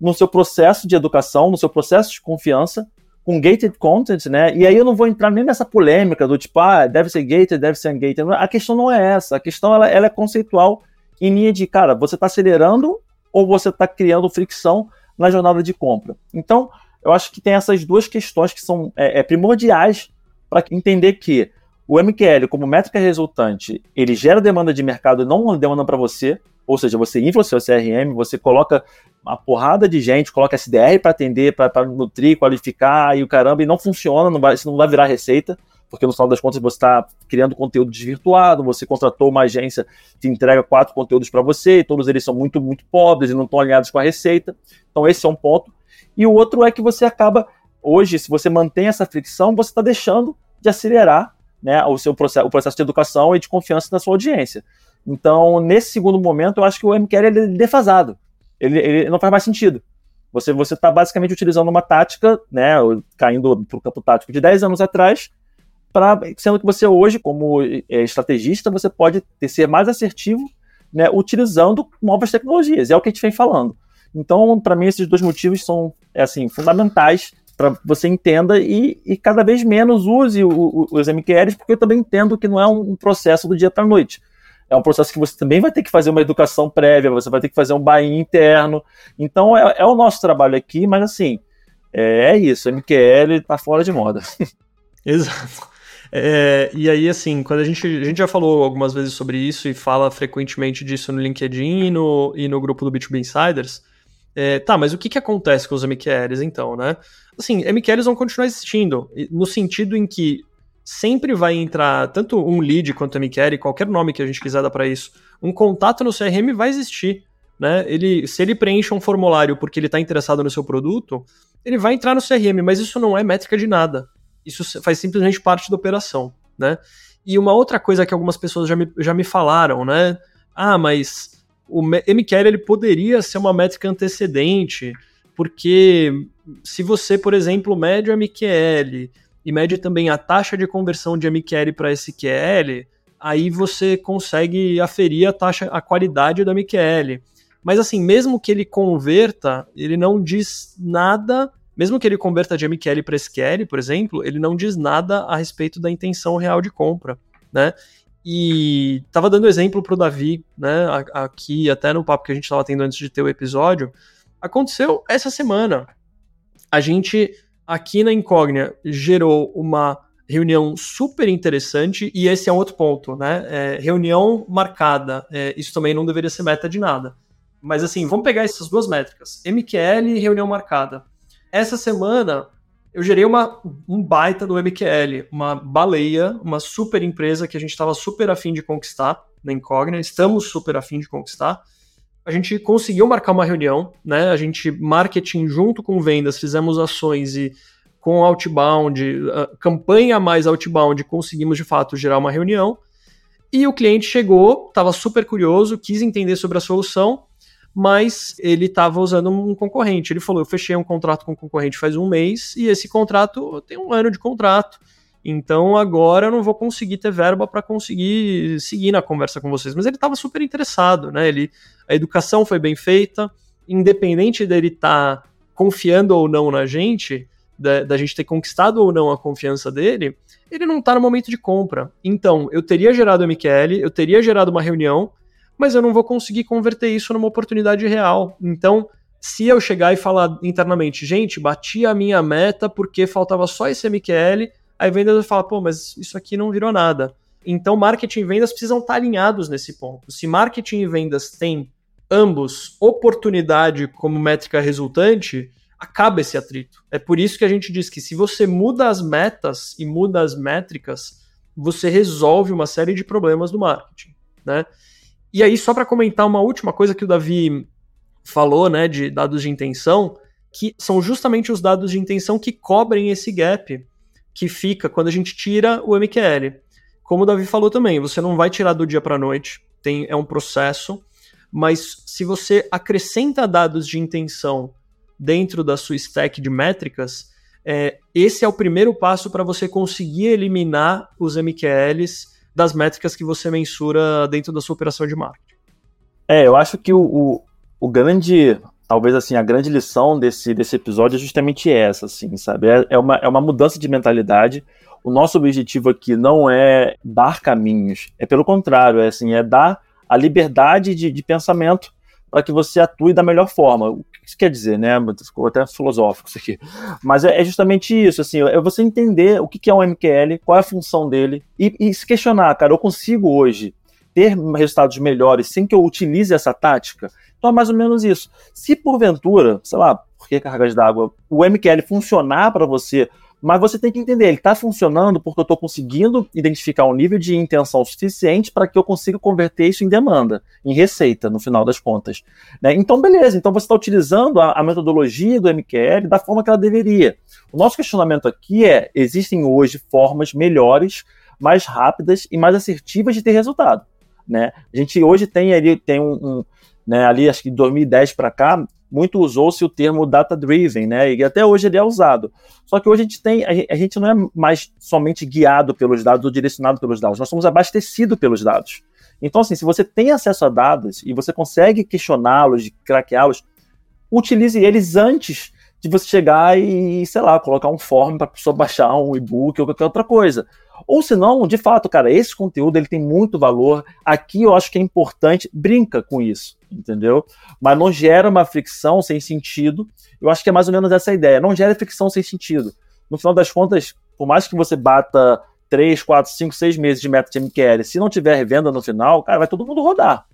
no seu processo de educação, no seu processo de confiança, com gated content, né? E aí eu não vou entrar nem nessa polêmica do tipo, ah, deve ser gated, deve ser ungated. A questão não é essa. A questão ela, ela é conceitual em linha de, cara, você está acelerando ou você está criando fricção na jornada de compra. Então, eu acho que tem essas duas questões que são é, é primordiais para entender que o MQL, como métrica resultante, ele gera demanda de mercado e não demanda para você, ou seja, você infla o seu CRM, você coloca uma porrada de gente, coloca SDR para atender, para nutrir, qualificar e o caramba, e não funciona, não vai, isso não vai virar receita, porque no final das contas você está criando conteúdo desvirtuado, você contratou uma agência que entrega quatro conteúdos para você, e todos eles são muito, muito pobres e não estão alinhados com a receita. Então, esse é um ponto. E o outro é que você acaba, hoje, se você mantém essa fricção, você está deixando de acelerar né, o seu processo, o processo de educação e de confiança da sua audiência. Então, nesse segundo momento, eu acho que o MQL é defasado. Ele, ele não faz mais sentido. Você está basicamente utilizando uma tática, né, caindo para o campo tático de 10 anos atrás, pra, sendo que você hoje, como é, estrategista, você pode ser mais assertivo né, utilizando novas tecnologias. É o que a gente vem falando. Então, para mim, esses dois motivos são é, assim, fundamentais para você entenda e, e, cada vez menos use o, o, os MQLs, porque eu também entendo que não é um, processo do dia para a noite. É um processo que você também vai ter que fazer uma educação prévia, você vai ter que fazer um buy interno. Então é, é, o nosso trabalho aqui, mas assim, é, é isso, MQL está fora de moda. Exato. É, e aí, assim, quando a gente, a gente já falou algumas vezes sobre isso e fala frequentemente disso no LinkedIn e no, e no grupo do B2B Insiders, é, tá, mas o que, que acontece com os MQLs então, né? Assim, MQLs vão continuar existindo, no sentido em que sempre vai entrar tanto um lead quanto MQL, qualquer nome que a gente quiser dar para isso, um contato no CRM vai existir. Né? Ele, se ele preenche um formulário porque ele está interessado no seu produto, ele vai entrar no CRM, mas isso não é métrica de nada. Isso faz simplesmente parte da operação. Né? E uma outra coisa que algumas pessoas já me, já me falaram, né? Ah, mas o MQL ele poderia ser uma métrica antecedente, porque se você, por exemplo, mede o MQL e mede também a taxa de conversão de MQL para SQL, aí você consegue aferir a taxa, a qualidade do MQL. Mas assim, mesmo que ele converta, ele não diz nada, mesmo que ele converta de MQL para SQL, por exemplo, ele não diz nada a respeito da intenção real de compra, né? E tava dando exemplo pro Davi, né, aqui até no papo que a gente tava tendo antes de ter o episódio, aconteceu essa semana. A gente aqui na Incógnita gerou uma reunião super interessante e esse é um outro ponto, né? É, reunião marcada, é, isso também não deveria ser meta de nada. Mas assim, vamos pegar essas duas métricas, MQL e reunião marcada. Essa semana eu gerei uma, um baita do MQL, uma baleia, uma super empresa que a gente estava super afim de conquistar na Incógnita, estamos super afim de conquistar a gente conseguiu marcar uma reunião, né? A gente, marketing junto com vendas, fizemos ações e com outbound, campanha mais outbound, conseguimos de fato gerar uma reunião. E o cliente chegou, estava super curioso, quis entender sobre a solução, mas ele estava usando um concorrente. Ele falou: Eu fechei um contrato com um concorrente faz um mês e esse contrato tem um ano de contrato. Então agora eu não vou conseguir ter verba para conseguir seguir na conversa com vocês. Mas ele estava super interessado, né? Ele, a educação foi bem feita, independente dele estar tá confiando ou não na gente, da, da, gente ter conquistado ou não a confiança dele, ele não está no momento de compra. Então, eu teria gerado MQL, eu teria gerado uma reunião, mas eu não vou conseguir converter isso numa oportunidade real. Então, se eu chegar e falar internamente, gente, bati a minha meta porque faltava só esse MQL, aí o vendedor fala, pô, mas isso aqui não virou nada. Então, marketing e vendas precisam estar alinhados nesse ponto. Se marketing e vendas têm ambos oportunidade como métrica resultante, acaba esse atrito. É por isso que a gente diz que se você muda as metas e muda as métricas, você resolve uma série de problemas do marketing, né? E aí, só para comentar uma última coisa que o Davi falou, né, de dados de intenção, que são justamente os dados de intenção que cobrem esse gap que fica quando a gente tira o MQL. Como o Davi falou também, você não vai tirar do dia para a noite, tem, é um processo, mas se você acrescenta dados de intenção dentro da sua stack de métricas, é, esse é o primeiro passo para você conseguir eliminar os MQLs das métricas que você mensura dentro da sua operação de marketing. É, eu acho que o, o, o grande, talvez assim, a grande lição desse, desse episódio é justamente essa, assim, sabe? É, é, uma, é uma mudança de mentalidade. O nosso objetivo aqui não é dar caminhos, é pelo contrário, é assim, é dar a liberdade de, de pensamento para que você atue da melhor forma. O que isso quer dizer, né? Ficou até filosófico isso aqui. Mas é, é justamente isso, assim, é você entender o que é um MQL, qual é a função dele, e, e se questionar, cara, eu consigo hoje ter resultados melhores sem que eu utilize essa tática? Então é mais ou menos isso. Se porventura, sei lá, por que cargas d'água, o MQL funcionar para você mas você tem que entender, ele está funcionando porque eu estou conseguindo identificar um nível de intenção suficiente para que eu consiga converter isso em demanda, em receita, no final das contas. Né? Então, beleza, então você está utilizando a, a, metodologia do MQL da forma que ela deveria. O nosso questionamento aqui é: existem hoje formas melhores, mais rápidas e mais assertivas de ter resultado. Né? A gente hoje tem ali, tem um, um né, ali acho que de 2010 para cá, muito usou-se o termo data-driven, né? E até hoje ele é usado. Só que hoje a gente tem, a gente não é mais somente guiado pelos dados ou direcionado pelos dados, nós somos abastecidos pelos dados. Então, assim, se você tem acesso a dados e você consegue questioná-los, craqueá-los, utilize eles antes de você chegar e, sei lá, colocar um form para a pessoa baixar um e-book ou qualquer outra coisa. Ou se não, de fato, cara, esse conteúdo ele tem muito valor. Aqui eu acho que é importante, brinca com isso, entendeu? Mas não gera uma fricção sem sentido. Eu acho que é mais ou menos essa ideia. Não gera fricção sem sentido. No final das contas, por mais que você bata 3, 4, 5, 6 meses de meta de MQL, se não tiver revenda no final, cara, vai todo mundo rodar.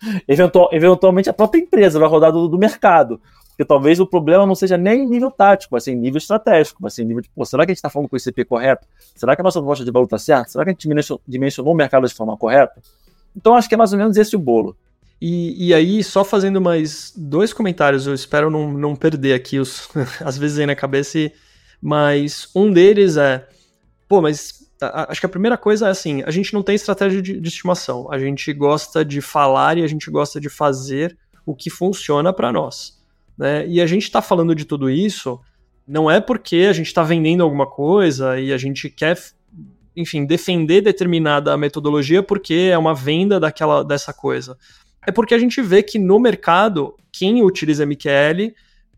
Eventual, eventualmente a própria empresa vai rodar do, do mercado. Porque talvez o problema não seja nem em nível tático, ser em nível estratégico, ser em nível de, pô, será que a gente está falando com o ICP correto? Será que a nossa proposta de valor está certa? Será que a gente dimensionou o mercado de forma correta? Então acho que é mais ou menos esse o bolo. E, e aí, só fazendo mais dois comentários, eu espero não, não perder aqui os. às vezes aí na cabeça, mas um deles é. Pô, mas a, acho que a primeira coisa é assim: a gente não tem estratégia de, de estimação. A gente gosta de falar e a gente gosta de fazer o que funciona para nós. Né? E a gente está falando de tudo isso não é porque a gente está vendendo alguma coisa e a gente quer, enfim, defender determinada metodologia porque é uma venda daquela dessa coisa. É porque a gente vê que no mercado quem utiliza MQL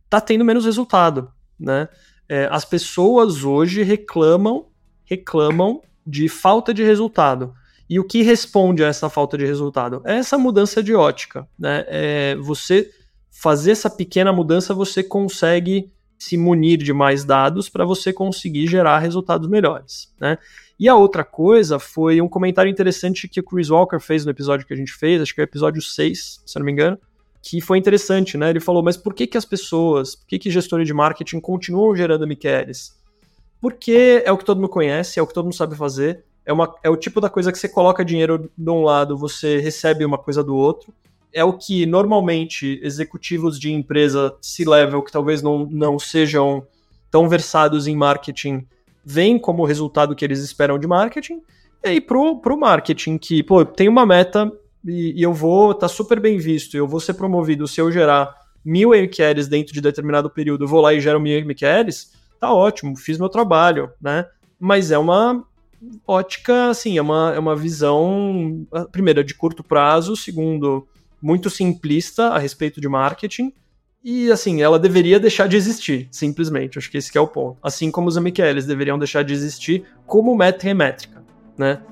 está tendo menos resultado, né? É, as pessoas hoje reclamam reclamam de falta de resultado. E o que responde a essa falta de resultado? É essa mudança de ótica. Né? É você fazer essa pequena mudança, você consegue se munir de mais dados para você conseguir gerar resultados melhores, né? E a outra coisa foi um comentário interessante que o Chris Walker fez no episódio que a gente fez, acho que é o episódio 6, se não me engano, que foi interessante, né? Ele falou, mas por que, que as pessoas, por que, que gestores de marketing continuam gerando MQLs? Porque é o que todo mundo conhece, é o que todo mundo sabe fazer, é, uma, é o tipo da coisa que você coloca dinheiro de um lado, você recebe uma coisa do outro, é o que normalmente executivos de empresa C-level que talvez não, não sejam tão versados em marketing veem como resultado que eles esperam de marketing. E aí pro, pro marketing que, pô, tem uma meta e, e eu vou tá super bem visto, eu vou ser promovido se eu gerar mil MQLs dentro de determinado período, eu vou lá e gero mil MQLs, tá ótimo, fiz meu trabalho, né? Mas é uma ótica, assim, é uma, é uma visão, primeiro, de curto prazo, segundo, muito simplista a respeito de marketing. E assim, ela deveria deixar de existir, simplesmente. Acho que esse que é o ponto. Assim como os MQLs deveriam deixar de existir como métrica e métrica, né?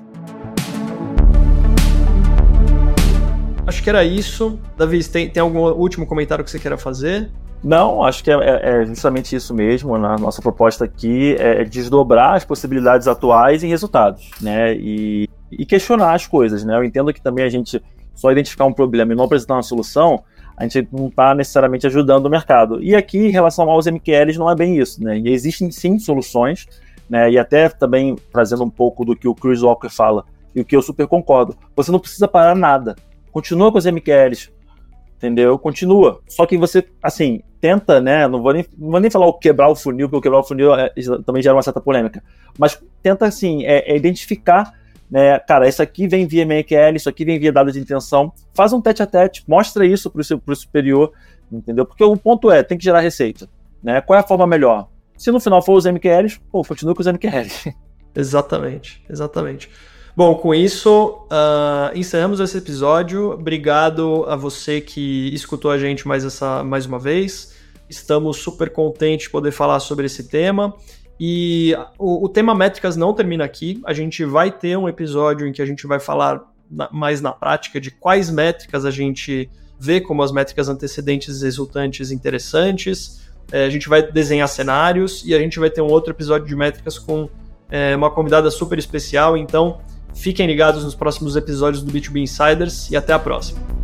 Acho que era isso. Davi, tem, tem algum último comentário que você queira fazer? Não, acho que é, é, é justamente isso mesmo. Né? Nossa proposta aqui é desdobrar as possibilidades atuais em resultados, né? E, e questionar as coisas, né? Eu entendo que também a gente só identificar um problema e não apresentar uma solução, a gente não está necessariamente ajudando o mercado. E aqui, em relação aos MQLs, não é bem isso, né? E existem sim soluções, né? E até também trazendo um pouco do que o Chris Walker fala, e o que eu super concordo. Você não precisa parar nada. Continua com os MQLs, entendeu? Continua. Só que você, assim, tenta, né? Não vou nem, não vou nem falar o quebrar o funil, porque o quebrar o funil é, também gera uma certa polêmica. Mas tenta, assim, é, é identificar né? Cara, isso aqui vem via MQL, isso aqui vem via dado de intenção. Faz um tete a tete, mostra isso para o superior, entendeu? Porque o ponto é, tem que gerar receita. Né? Qual é a forma melhor? Se no final for os MQLs, pô, continua com os MQLs. Exatamente, exatamente. Bom, com isso, uh, encerramos esse episódio. Obrigado a você que escutou a gente mais, essa, mais uma vez. Estamos super contentes de poder falar sobre esse tema. E o, o, tema métricas não termina aqui. A gente vai ter um episódio em que a gente vai falar na, mais na prática de quais métricas a gente vê como as métricas antecedentes e resultantes interessantes. É, a gente vai desenhar cenários e a gente vai ter um outro episódio de métricas com é, uma convidada super especial. Então, fiquem ligados nos próximos episódios do B2B Insiders e até a próxima.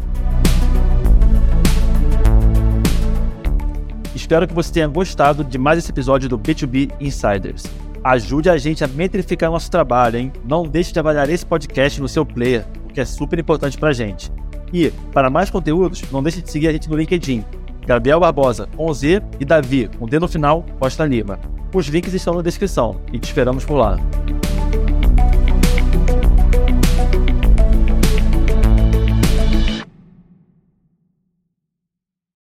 Espero que você tenha gostado de mais esse episódio do B2B Insiders. Ajude a gente a metrificar nosso trabalho, hein? Não deixe de avaliar esse podcast no seu player, que é super importante pra gente. E, para mais conteúdos, não deixe de seguir a gente no LinkedIn. Gabriel Barbosa, com Z, e Davi, com D no final, Costa Lima. Os links estão na descrição e te esperamos por lá.